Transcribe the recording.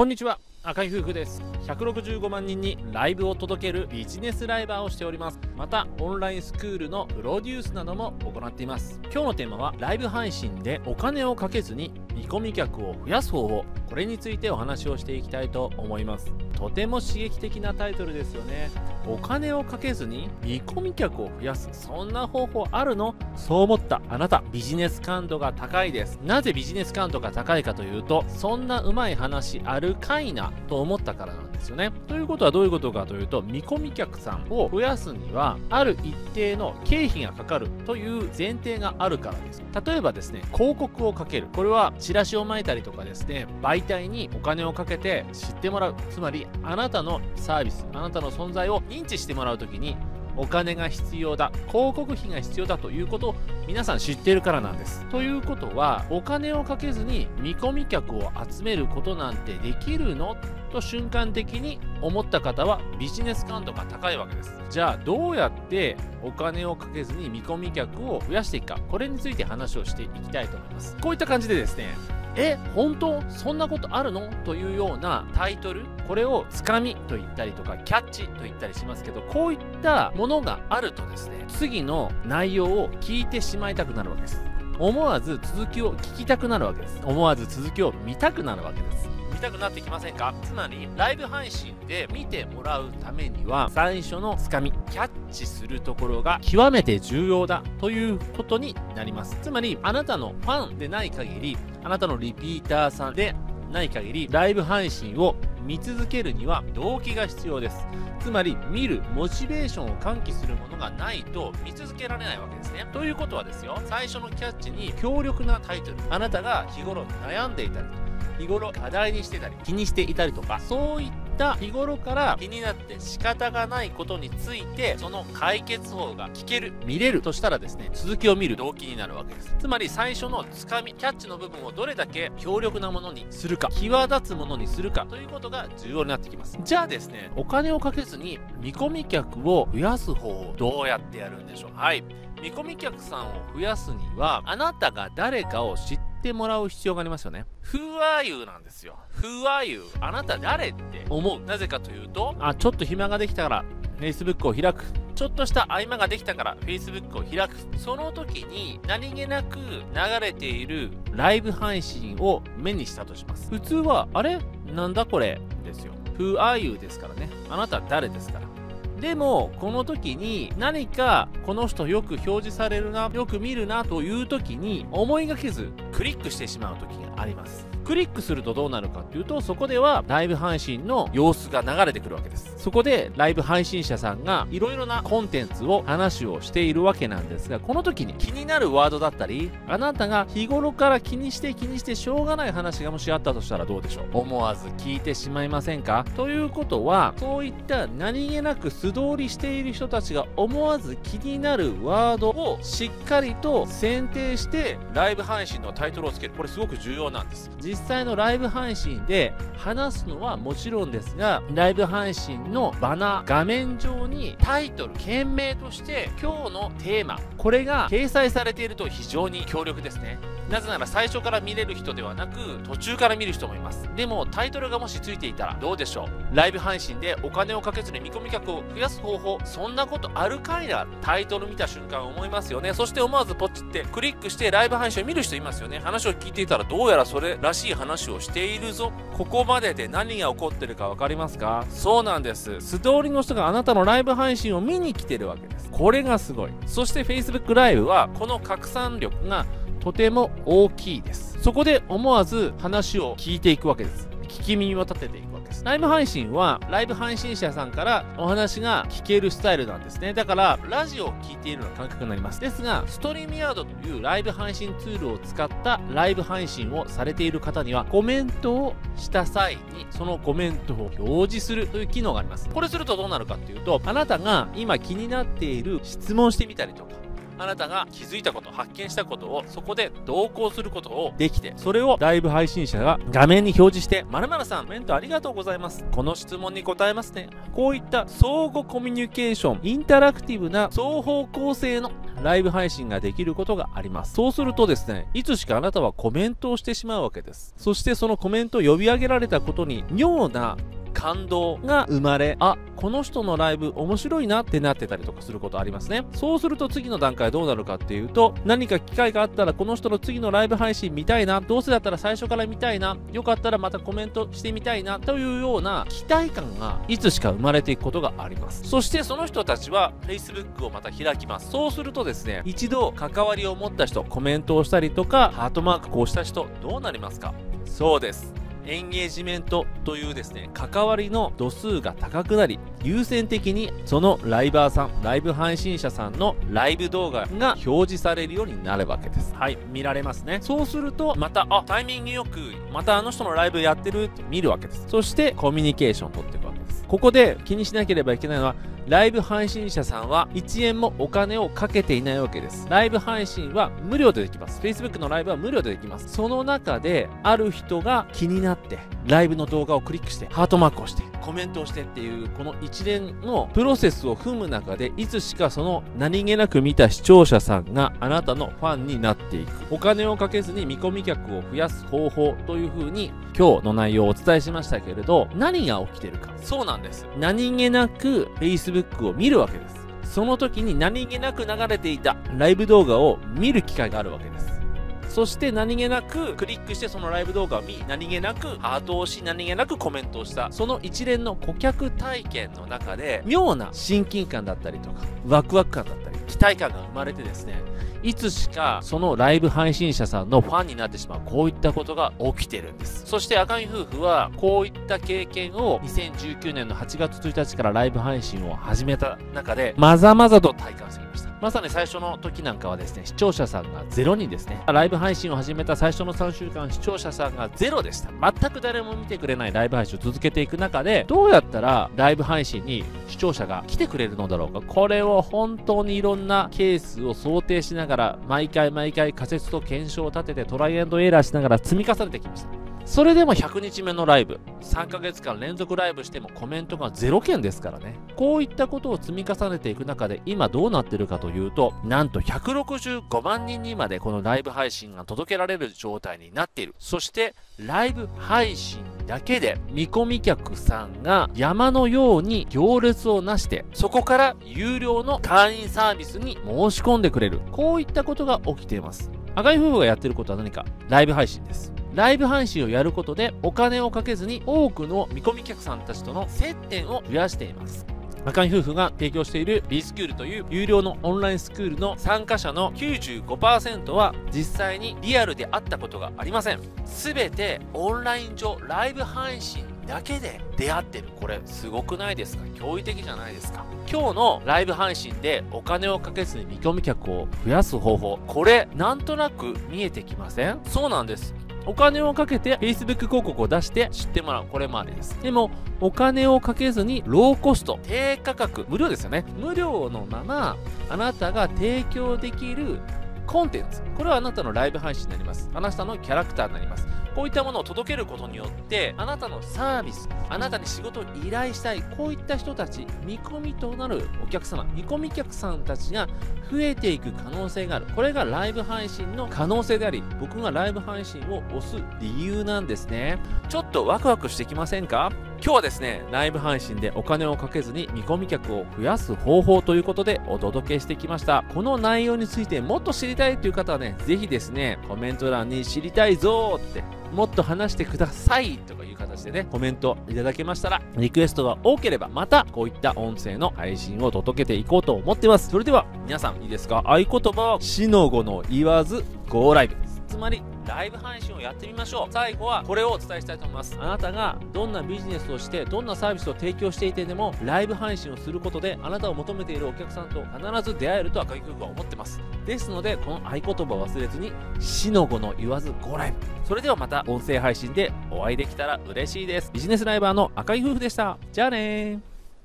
こんにちは。赤い夫婦です。165万人にライブを届けるビジネスライバーをしております。またオンラインスクールのプロデュースなども行っています。今日のテーマはライブ配信でお金をかけずに見込み客を増やす方法。これについてお話をしていきたいと思います。とても刺激的なタイトルですよね。お金をかけずに見込み客を増やす。そんな方法あるの？そう思ったあなた。ビジネス感度が高いです。なぜビジネス感度が高いかというとそんなうまい話あるかいなと思ったからなんですよね。ということはどういうことかというと見込み客さんを増やすにはある一定の経費がかかるという前提があるからです。例えばですね広告をかける。これはチラシをまいたりとかですね媒体にお金をかけて知ってもらう。つまりあなたのサービスあなたの存在を認知してもらう時にお金が必要だ広告費が必要だということを皆さん知ってるからなんです。ということはお金をかけずに見込み客を集めることなんてできるの？と瞬間的に思った方はビジネス感度が高いわけです。じゃあどうやってお金をかけずに見込み客を増やしていくかこれについて話をしていきたいと思います。こういった感じでですねえ本当そんなことあるの？というようなタイトル？これをつかみ？と言ったりとかキャッチ？と言ったりしますけどこういったものがあるとですね次の内容を聞いてしまいたくなるわけです。思わず続きを聞きたくなるわけです。思わず続きを見たくなるわけです。見たくなってきませんか？つまりライブ配信で見てもらうためには最初のつかみキャッチするところが極めて重要だということになります。つまりあなたのファンでない限りあなたのリピーターさんでない限りライブ配信を見続けるには動機が必要です。つまり見るモチベーションを喚起するものがないと見続けられないわけですね。ということはですよ最初のキャッチに強力なタイトルあなたが日頃悩んでいたり日頃課題にしてたり気にしていたりとかそういった日頃から気になって仕方がないことについてその解決法が聞ける見れるとしたらですね続きを見る。動機になるわけです。つまり最初のつかみキャッチの部分をどれだけ強力なものにするか際立つものにするかということが重要になってきます。じゃあですねお金をかけずに見込み客を増やす方をどうやってやるんでしょう。はい。見込み客さんを増やすにはあなたが誰かを知ってもらう必要がありますよね。Who are you なんですよ。Who are you あなた誰って思う。なぜかというとあちょっと暇ができたから Facebook を開く。ちょっとした合間ができたから Facebook を開く。その時に何気なく流れているライブ配信を目にしたとします。普通はあれ？なんだこれ？ですよ。Who are you ですからね。あなた誰ですから。でも、この時に何かこの人よく表示されるな、よく見るなという時に思いがけずクリックしてしまう時があります。クリックするとどうなるかっていうと、そこではライブ配信の様子が流れてくるわけです。そこでライブ配信者さんがいろいろなコンテンツを話をしているわけなんですが、この時に気になるワードだったり、あなたが日頃から気にして気にしてしょうがない話がもしあったとしたらどうでしょう？思わず聞いてしまいませんか？ということは、そういった何気なく素通りしている人たちが思わず気になるワードをしっかりと選定してライブ配信のタイトルをつける。これすごく重要なんです。実際のライブ配信で話すのはもちろんですが、ライブ配信のバナー、画面上にタイトル、件名として今日のテーマ、これが掲載されていると非常に強力ですね。なぜなら最初から見れる人ではなく途中から見る人もいます。でもタイトルがもしついていたらどうでしょう。ライブ配信でお金をかけずに見込み客を増やす方法そんなことあるかいな。タイトル見た瞬間思いますよね。そして思わずポチってクリックしてライブ配信を見る人いますよね。話を聞いていたらどうやらそれらしいしい話をしているぞここまでで何が起こってるか分かりますか？そうなんです素通りの人があなたのライブ配信を見に来てるわけですこれがすごいそして Facebook ライブはこの拡散力がとても大きいです。そこで思わず話を聞いていくわけです。聞き耳を立てていく。ライブ配信は、ライブ配信者さんからお話が聞けるスタイルなんですね。だから、ラジオを聞いているような感覚になります。ですが、ストリームヤードというライブ配信ツールを使ったライブ配信をされている方には、コメントをした際に、そのコメントを表示するという機能があります。これするとどうなるかっていうと、あなたが今気になっている質問してみたりとか、あなたが気づいたこと、発見したことをそこで同行することをできて、それをライブ配信者が画面に表示して、〇〇さん、コメントありがとうございます。この質問に答えますね。こういった相互コミュニケーション、インタラクティブな双方向性のライブ配信ができることがあります。そうするとですね、いつしかあなたはコメントをしてしまうわけです。そしてそのコメントを呼び上げられたことに妙な感動が生まれ、あ、この人のライブ面白いなってなってたりとかすることありますね。そうすると次の段階どうなるかっていうと、何か機会があったらこの人の次のライブ配信見たいな、どうせだったら最初から見たいな、よかったらまたコメントしてみたいな、というような期待感がいつしか生まれていくことがあります。そしてその人たちは Facebook をまた開きます。そうするとですね、一度関わりを持った人、コメントをしたりとか、ハートマークこうした人、どうなりますか？そうです。エンゲージメントというですね、関わりの度数が高くなり、優先的にそのライバーさん、ライブ配信者さんのライブ動画が表示されるようになるわけです。はい、見られますね。そうすると、また、あ、タイミングよく、またあの人のライブやってるって見るわけです。そして、コミュニケーションを取っていく。ここで気にしなければいけないのは、ライブ配信者さんは1円もお金をかけていないわけです。ライブ配信は無料でできます。Facebook のライブは無料でできます。その中で、ある人が気になって、ライブの動画をクリックして、ハートマークをして、コメントをしてっていう、この一連のプロセスを踏む中で、いつしかその何気なく見た視聴者さんがあなたのファンになっていく。お金をかけずに見込み客を増やす方法という風に、今日の内容をお伝えしましたけれど、何が起きてるか。そうなんです。何気なく Facebook を見るわけです。その時に何気なく流れていたライブ動画を見る機会があるわけです。そして何気なくクリックしてそのライブ動画を見、何気なくハートをし、何気なくコメントをした、その一連の顧客体験の中で、妙な親近感だったりとか、ワクワク感だったり、期待感が生まれてですね、いつしかそのライブ配信者さんのファンになってしまう、こういったことが起きてるんです。そして赤い夫婦は、こういった経験を2019年の8月1日からライブ配信を始めた中で、まざまざと体感してきま。さに最初の時なんかはですね、視聴者さんが0人ですね。ライブ配信を始めた最初の3週間、視聴者さんが0でした。全く誰も見てくれないライブ配信を続けていく中で、どうやったらライブ配信に視聴者が来てくれるのだろうか。これを本当にいろんなケースを想定しながら、毎回毎回仮説と検証を立ててトライエラーしながら積み重ねてきました。それでも100日目のライブ、3ヶ月間連続ライブしてもコメントが0件ですからね。こういったことを積み重ねていく中で今どうなってるかというと、なんと165万人にまでこのライブ配信が届けられる状態になっている。そして、ライブ配信だけで見込み客さんが山のように行列をなして、そこから有料の会員サービスに申し込んでくれる。こういったことが起きています。赤い夫婦がやってることは何か？ライブ配信です。ライブ配信をやることでお金をかけずに多くの見込み客さんたちとの接点を増やしています。赤い夫婦が提供している B スクールという有料のオンラインスクールの参加者の95%は実際にリアルで会ったことがありません。すべてオンライン上ライブ配信だけで出会ってる。これすごくないですか？驚異的じゃないですか？今日のライブ配信でお金をかけずに見込み客を増やす方法。これなんとなく見えてきません？そうなんです。お金をかけて Facebook 広告を出して知ってもらう。これまでです。でも、お金をかけずにローコスト、低価格、無料ですよね。無料のまま、あなたが提供できるコンテンツ。これはあなたのライブ配信になります。あなたのキャラクターになります。こういったものを届けることによって、あなたのサービス、あなたに仕事を依頼したい、こういった人たち、見込みとなるお客様、見込み客さんたちが増えていく可能性がある。これがライブ配信の可能性であり、僕がライブ配信を押す理由なんですね。ちょっとワクワクしてきませんか？今日はですね、ライブ配信でお金をかけずに見込み客を増やす方法ということでお届けしてきました。この内容についてもっと知りたいという方はね、ぜひですね、コメント欄に知りたいぞーってもっと話してくださいとかいう形でね、コメントいただけましたら、リクエストが多ければ、またこういった音声の配信を届けていこうと思ってます。それでは、皆さんいいですか？合言葉は、死の語の言わず、ゴーライブ。つまり、ライブ配信をやってみましょう。最後はこれをお伝えしたいと思います。あなたがどんなビジネスをして、どんなサービスを提供していてでも、ライブ配信をすることで、あなたを求めているお客さんと必ず出会えると赤木夫婦は思ってます。ですので、この合言葉を忘れずに、死の語の言わず5ライブ。それではまた音声配信でお会いできたら嬉しいです。ビジネスライバーの赤井夫婦でした。じゃあね。